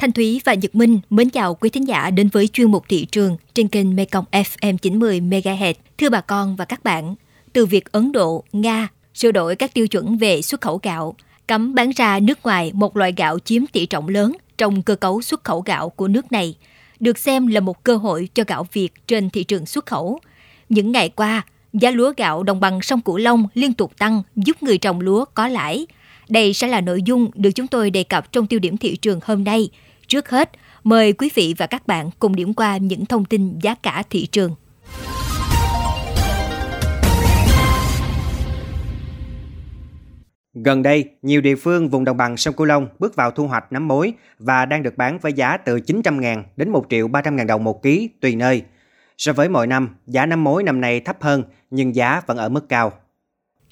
Thanh Thúy và Nhật Minh mến chào quý thính giả đến với chuyên mục thị trường trên kênh Mekong FM 90 MHz. Thưa bà con và các bạn, từ việc Ấn Độ, Nga sửa đổi các tiêu chuẩn về xuất khẩu gạo, cấm bán ra nước ngoài một loại gạo chiếm tỷ trọng lớn trong cơ cấu xuất khẩu gạo của nước này, được xem là một cơ hội cho gạo Việt trên thị trường xuất khẩu. Những ngày qua, giá lúa gạo đồng bằng sông Cửu Long liên tục tăng giúp người trồng lúa có lãi. Đây sẽ là nội dung được chúng tôi đề cập trong tiêu điểm thị trường hôm nay. Trước hết, mời quý vị và các bạn cùng điểm qua những thông tin giá cả thị trường. Gần đây, nhiều địa phương vùng đồng bằng sông Cửu Long bước vào thu hoạch nấm mối và đang được bán với giá từ 900.000 đến 1 triệu 300.000 đồng một ký tùy nơi. So với mọi năm, giá nấm mối năm nay thấp hơn nhưng giá vẫn ở mức cao.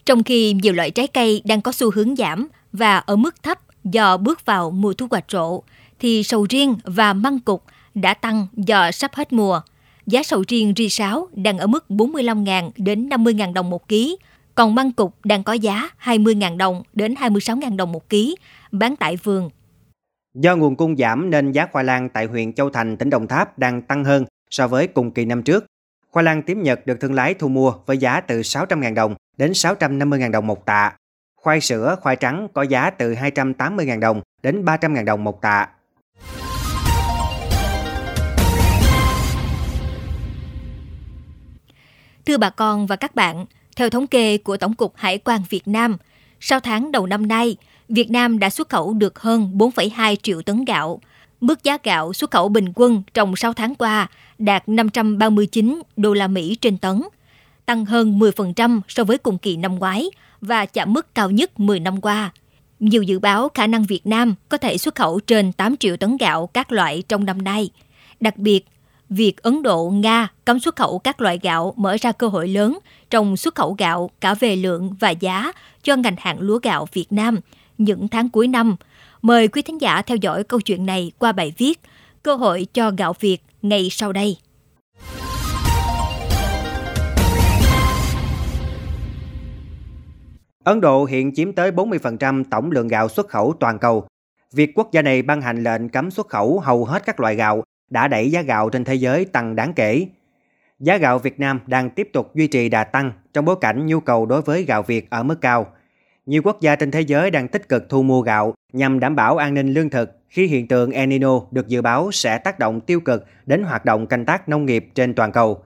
Trong khi nhiều loại trái cây đang có xu hướng giảm và ở mức thấp do bước vào mùa thu hoạch rộ, thì sầu riêng và măng cục đã tăng do sắp hết mùa. Giá sầu riêng ri sáo đang ở mức 45.000 đến 50.000 đồng một ký, còn măng cục đang có giá 20.000 đồng đến 26.000 đồng một ký, bán tại vườn. Do nguồn cung giảm nên giá khoai lang tại huyện Châu Thành, tỉnh Đồng Tháp đang tăng hơn so với cùng kỳ năm trước. Khoai lang tím Nhật được thương lái thu mua với giá từ 600.000 đồng đến 650.000 đồng một tạ. Khoai sữa, khoai trắng có giá từ 280.000 đồng đến 300.000 đồng một tạ. Thưa bà con và các bạn, theo thống kê của Tổng cục Hải quan Việt Nam, sau tháng đầu năm nay, Việt Nam đã xuất khẩu được hơn 4,2 triệu tấn gạo. Mức giá gạo xuất khẩu bình quân trong 6 tháng qua đạt 539 đô la Mỹ trên tấn, tăng hơn 10% so với cùng kỳ năm ngoái và chạm mức cao nhất 10 năm qua. Nhiều dự báo khả năng Việt Nam có thể xuất khẩu trên 8 triệu tấn gạo các loại trong năm nay. Đặc biệt, việc Ấn Độ, Nga cấm xuất khẩu các loại gạo mở ra cơ hội lớn trong xuất khẩu gạo cả về lượng và giá cho ngành hàng lúa gạo Việt Nam những tháng cuối năm. Mời quý thính giả theo dõi câu chuyện này qua bài viết Cơ hội cho gạo Việt ngay sau đây. Ấn Độ hiện chiếm tới 40% tổng lượng gạo xuất khẩu toàn cầu. Việc quốc gia này ban hành lệnh cấm xuất khẩu hầu hết các loại gạo đã đẩy giá gạo trên thế giới tăng đáng kể. Giá gạo Việt Nam đang tiếp tục duy trì đà tăng trong bối cảnh nhu cầu đối với gạo Việt ở mức cao. Nhiều quốc gia trên thế giới đang tích cực thu mua gạo nhằm đảm bảo an ninh lương thực, khi hiện tượng El Nino được dự báo sẽ tác động tiêu cực đến hoạt động canh tác nông nghiệp trên toàn cầu.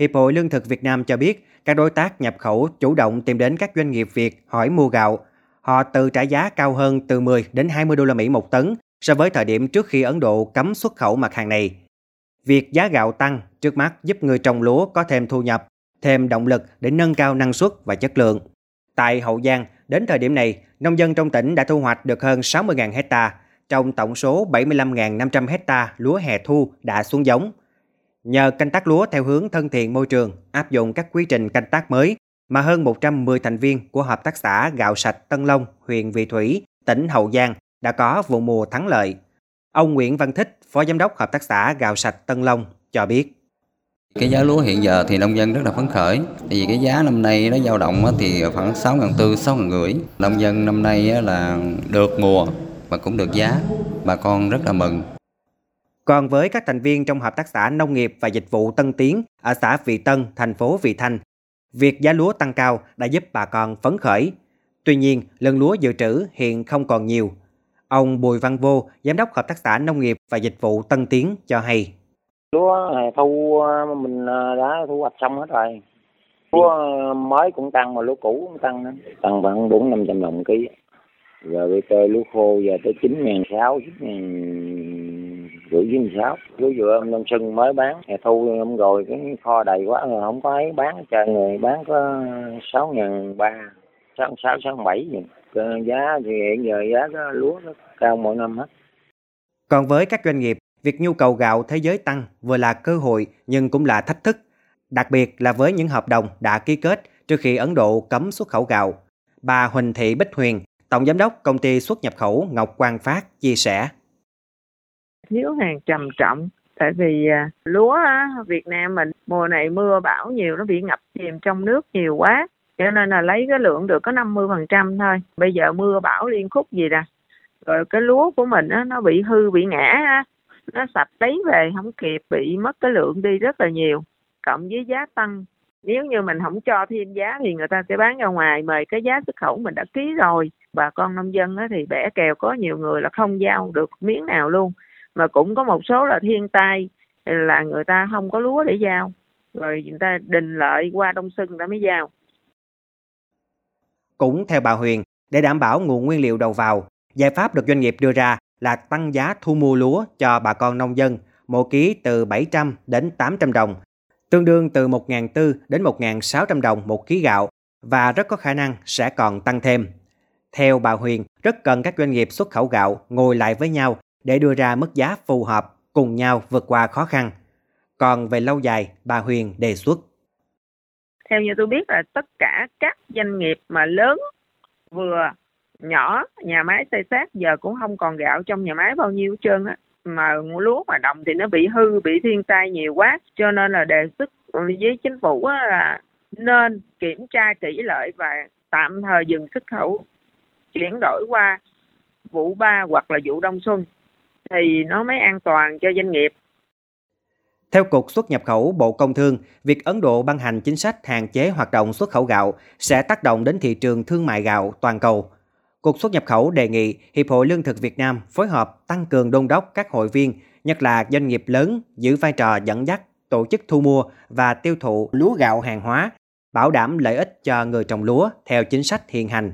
Hiệp hội Lương thực Việt Nam cho biết các đối tác nhập khẩu chủ động tìm đến các doanh nghiệp Việt hỏi mua gạo. Họ tự trả giá cao hơn từ 10 đến 20 đô la Mỹ một tấn so với thời điểm trước khi Ấn Độ cấm xuất khẩu mặt hàng này. Việc giá gạo tăng trước mắt giúp người trồng lúa có thêm thu nhập, thêm động lực để nâng cao năng suất và chất lượng. Tại Hậu Giang, đến thời điểm này, nông dân trong tỉnh đã thu hoạch được hơn 60.000 hecta, trong tổng số 75.500 hecta lúa hè thu đã xuống giống. Nhờ canh tác lúa theo hướng thân thiện môi trường, áp dụng các quy trình canh tác mới mà hơn 110 thành viên của Hợp tác xã Gạo Sạch Tân Long, huyện Vị Thủy, tỉnh Hậu Giang đã có vụ mùa thắng lợi. Ông Nguyễn Văn Thích, Phó Giám đốc Hợp tác xã Gạo Sạch Tân Long cho biết. Cái giá lúa hiện giờ thì nông dân rất là phấn khởi vì cái giá năm nay nó dao động thì khoảng 6 ngàn tư, 6 ngàn rưỡi. Nông dân năm nay là được mùa và cũng được giá. Bà con rất là mừng. Còn với các thành viên trong Hợp tác xã Nông nghiệp và Dịch vụ Tân Tiến ở xã Vị Tân, thành phố Vị Thanh, việc giá lúa tăng cao đã giúp bà con phấn khởi. Tuy nhiên, lượng lúa dự trữ hiện không còn nhiều. Ông Bùi Văn Vô, Giám đốc Hợp tác xã Nông nghiệp và Dịch vụ Tân Tiến cho hay. Lúa thu mình à, đã thu hoạch xong hết rồi. Lúa mới cũng tăng mà lúa cũ cũng tăng nữa. Tăng khoảng bốn năm trăm đồng ký. Rồi bây giờ lúa khô giờ tới chín ngàn sáu, chín ngàn rưỡi chín sáu. Lúa dừa đông xuân mới bán, hè thu hôm rồi cái kho đầy quá rồi không có ấy bán cho người bán có sáu ngàn ba, sáu sáu sáu bảy gì. Giá thì hiện giờ giá đó, lúa nó cao mỗi năm hết. Còn với các doanh nghiệp, việc nhu cầu gạo thế giới tăng vừa là cơ hội nhưng cũng là thách thức, đặc biệt là với những hợp đồng đã ký kết trước khi Ấn Độ cấm xuất khẩu gạo. Bà Huỳnh Thị Bích Huyền, Tổng Giám đốc Công ty xuất nhập khẩu Ngọc Quang Phát chia sẻ. Thiếu hàng trầm trọng, tại vì à, lúa Việt Nam mình mùa này mưa bão nhiều nó bị ngập chìm trong nước nhiều quá cho nên là lấy cái lượng được có 50% thôi. Bây giờ mưa bão liên khúc gì nè. Rồi cái lúa của mình á, nó bị hư bị ngã á, nó sạch lấy về không kịp bị mất cái lượng đi rất là nhiều. Cộng với giá tăng. Nếu như mình không cho thêm giá thì người ta sẽ bán ra ngoài mời cái giá xuất khẩu mình đã ký rồi. Bà con nông dân á, thì bẻ kèo có nhiều người là không giao được miếng nào luôn. Mà cũng có một số là thiên tai là người ta không có lúa để giao. Rồi người ta đình lợi qua đông xuân người ta mới giao cũng theo bà Huyền để đảm bảo nguồn nguyên liệu đầu vào giải pháp được doanh nghiệp đưa ra là tăng giá thu mua lúa cho bà con nông dân mỗi ký từ 700 đến 800 đồng, tương đương từ 1.400 đến 1.600 đồng một ký gạo và rất có khả năng sẽ còn tăng thêm. Theo bà Huyền, rất cần các doanh nghiệp xuất khẩu gạo ngồi lại với nhau để đưa ra mức giá phù hợp cùng nhau vượt qua khó khăn. Còn về lâu dài, bà Huyền đề xuất. Theo như tôi biết là tất cả các doanh nghiệp mà lớn, vừa, nhỏ, nhà máy xây xác giờ cũng không còn gạo trong nhà máy bao nhiêu hết trơn á. Mà lúa mà đồng thì nó bị hư, bị thiên tai nhiều quá. Cho nên là đề xuất với chính phủ là nên kiểm tra kỹ lợi và tạm thời dừng xuất khẩu, chuyển đổi qua vụ ba hoặc là vụ đông xuân. Thì nó mới an toàn cho doanh nghiệp. Theo Cục xuất nhập khẩu Bộ Công Thương, việc Ấn Độ ban hành chính sách hạn chế hoạt động xuất khẩu gạo sẽ tác động đến thị trường thương mại gạo toàn cầu. Cục xuất nhập khẩu đề nghị Hiệp hội Lương thực Việt Nam phối hợp tăng cường đôn đốc các hội viên, nhất là doanh nghiệp lớn, giữ vai trò dẫn dắt, tổ chức thu mua và tiêu thụ lúa gạo hàng hóa, bảo đảm lợi ích cho người trồng lúa theo chính sách hiện hành.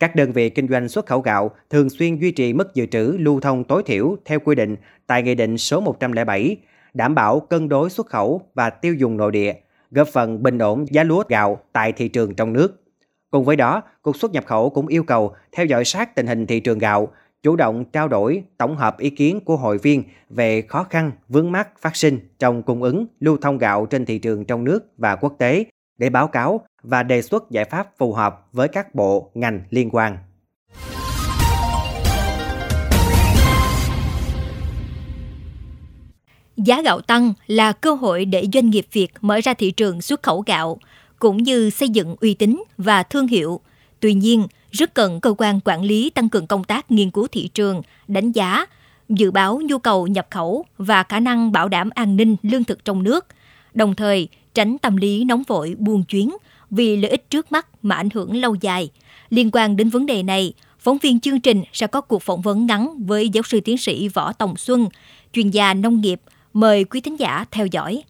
Các đơn vị kinh doanh xuất khẩu gạo thường xuyên duy trì mức dự trữ lưu thông tối thiểu theo quy định tại Nghị định số 107, đảm bảo cân đối xuất khẩu và tiêu dùng nội địa, góp phần bình ổn giá lúa gạo tại thị trường trong nước. Cùng với đó, Cục xuất nhập khẩu cũng yêu cầu theo dõi sát tình hình thị trường gạo, chủ động trao đổi, tổng hợp ý kiến của hội viên về khó khăn, vướng mắc phát sinh trong cung ứng, lưu thông gạo trên thị trường trong nước và quốc tế để báo cáo và đề xuất giải pháp phù hợp với các bộ, ngành liên quan. Giá gạo tăng là cơ hội để doanh nghiệp Việt mở ra thị trường xuất khẩu gạo, cũng như xây dựng uy tín và thương hiệu. Tuy nhiên, rất cần cơ quan quản lý tăng cường công tác nghiên cứu thị trường, đánh giá, dự báo nhu cầu nhập khẩu và khả năng bảo đảm an ninh lương thực trong nước, đồng thời tránh tâm lý nóng vội buôn chuyến vì lợi ích trước mắt mà ảnh hưởng lâu dài. Liên quan đến vấn đề này, phóng viên chương trình sẽ có cuộc phỏng vấn ngắn với giáo sư tiến sĩ Võ Tòng Xuân, chuyên gia nông nghiệp. Mời quý thính giả theo dõi.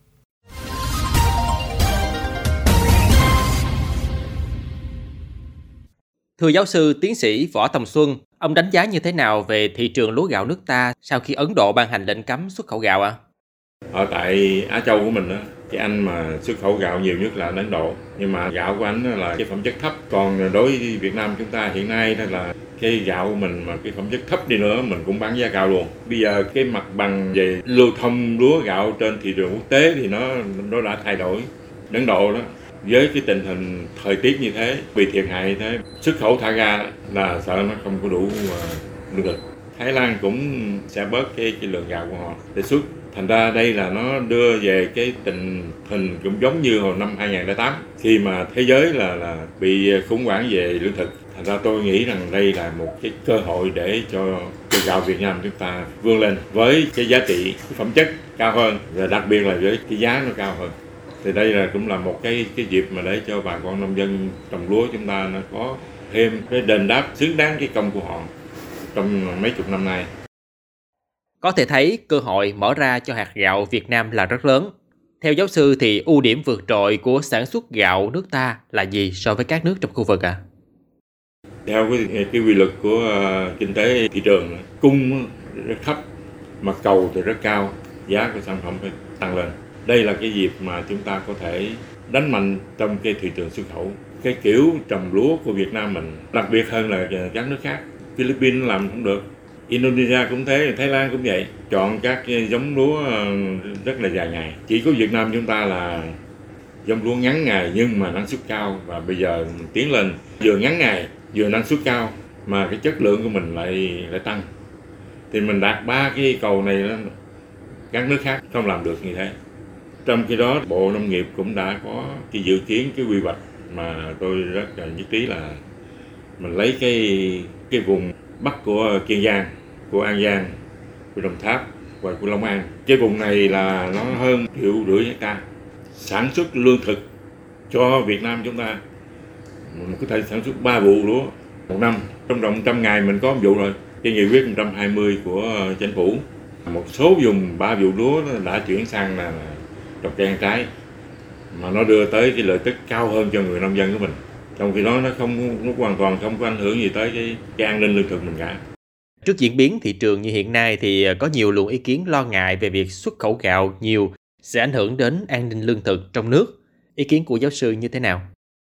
Thưa giáo sư tiến sĩ Võ Tòng Xuân, ông đánh giá như thế nào về thị trường lúa gạo nước ta sau khi Ấn Độ ban hành lệnh cấm xuất khẩu gạo ạ? À? Ở tại Á Châu của mình á, cái anh mà xuất khẩu gạo nhiều nhất là Ấn Độ. Nhưng mà gạo của anh là cái phẩm chất thấp. Còn đối với Việt Nam chúng ta hiện nay đó là cái gạo của mình mà cái phẩm chất thấp đi nữa mình cũng bán giá cao luôn. Bây giờ cái mặt bằng về lưu thông lúa gạo trên thị trường quốc tế thì nó nó đã thay đổi. Ấn Độ đó với cái tình hình thời tiết như thế bị thiệt hại như thế xuất khẩu thả ra là sợ nó không có đủ ờ, lực. Thái Lan cũng sẽ bớt cái, cái lượng gạo của họ để xuất thành ra đây là nó đưa về cái tình hình cũng giống như hồi năm 2008 khi mà thế giới là là bị khủng hoảng về lương thực. Thành ra tôi nghĩ rằng đây là một cái cơ hội để cho cái gạo Việt Nam chúng ta vươn lên với cái giá trị cái phẩm chất cao hơn và đặc biệt là với cái giá nó cao hơn. Thì đây là cũng là một cái cái dịp mà để cho bà con nông dân trồng lúa chúng ta nó có thêm cái đền đáp xứng đáng cái công của họ trong mấy chục năm nay có thể thấy cơ hội mở ra cho hạt gạo Việt Nam là rất lớn. Theo giáo sư thì ưu điểm vượt trội của sản xuất gạo nước ta là gì so với các nước trong khu vực ạ? À? Theo cái, cái quy luật của uh, kinh tế thị trường, cung rất thấp mà cầu thì rất cao, giá của sản phẩm phải tăng lên. Đây là cái dịp mà chúng ta có thể đánh mạnh trong cái thị trường xuất khẩu. Cái kiểu trồng lúa của Việt Nam mình đặc biệt hơn là các nước khác. Philippines làm cũng được, Indonesia cũng thế, Thái Lan cũng vậy. Chọn các ờ, giống lúa ờ, rất là dài ngày. Chỉ có Việt Nam chúng ta là giống lúa ngắn ngày nhưng mà năng suất cao Và bây giờ mình tiến lên. Vừa ngắn ngày vừa năng suất cao Mà cái chất lượng của mình lại lại tăng. Thì mình đạt ba cái cầu này Các nước khác không làm được như thế. Trong khi đó Bộ Nông nghiệp cũng đã có cái dự kiến cái quy hoạch Mà tôi rất là nhất trí là Mình lấy cái cái vùng Bắc của Kiên Giang, của An Giang, của Đồng Tháp và của Long An. Cái vùng này là nó hơn triệu rưỡi hecta sản xuất lương thực cho Việt Nam chúng ta. Mình có thể sản xuất 3 vụ lúa một năm. Trong vòng trăm ngày mình có một vụ rồi. Cái nghị quyết 120 của ờ, chính phủ. Một số vùng ba vụ lúa đã chuyển sang là trồng cây ăn trái. Mà nó đưa tới cái lợi tức cao hơn cho người nông dân của mình. Trong khi đó nó không nó hoàn toàn không có ảnh hưởng gì tới cái, cái an ninh lương thực mình cả. Trước diễn biến thị trường như hiện nay thì ờ, có nhiều luồng ý kiến lo ngại về việc xuất khẩu gạo nhiều sẽ ảnh hưởng đến an ninh lương thực trong nước. Ý kiến của giáo sư như thế nào?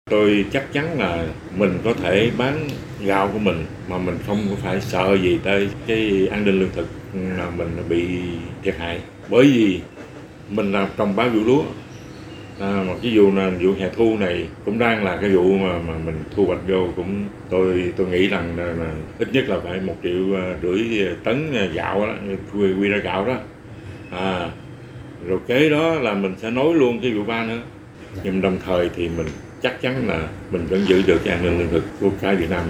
Tôi chắc chắn là mình có thể bán gạo của mình mà mình không phải sợ gì tới cái an ninh lương thực là mình bị thiệt hại. Bởi vì mình làm trồng bán vụ lúa à, mà cái vụ là vụ hè thu này cũng đang là cái vụ mà mà mình thu hoạch vô cũng tôi tôi nghĩ rằng là, là ít nhất là phải một triệu à, rưỡi à, tấn à, gạo đó quy, quy ra gạo đó à, rồi kế đó là mình sẽ nối luôn cái vụ ba nữa nhưng đồng thời thì mình chắc chắn là mình vẫn giữ được cái an ninh lương thực của cả Việt Nam.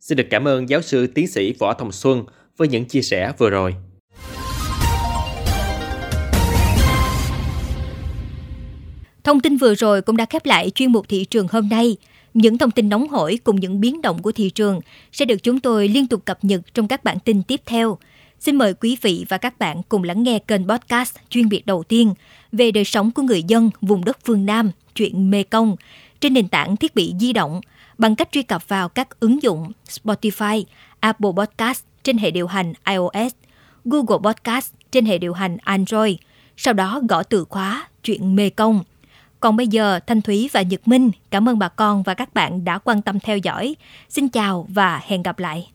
Xin được cảm ơn giáo sư tiến sĩ Võ Thông Xuân với những chia sẻ vừa rồi. Thông tin vừa rồi cũng đã khép lại chuyên mục thị trường hôm nay. Những thông tin nóng hổi cùng những biến động của thị trường sẽ được chúng tôi liên tục cập nhật trong các bản tin tiếp theo. Xin mời quý vị và các bạn cùng lắng nghe kênh podcast chuyên biệt đầu tiên về đời sống của người dân vùng đất phương Nam, chuyện Mê Công, trên nền tảng thiết bị di động bằng cách truy cập vào các ứng dụng Spotify, Apple Podcast trên hệ điều hành iOS, Google Podcast trên hệ điều hành Android, sau đó gõ từ khóa chuyện Mê Công. Còn bây giờ, Thanh Thúy và Nhật Minh cảm ơn bà con và các bạn đã quan tâm theo dõi. Xin chào và hẹn gặp lại.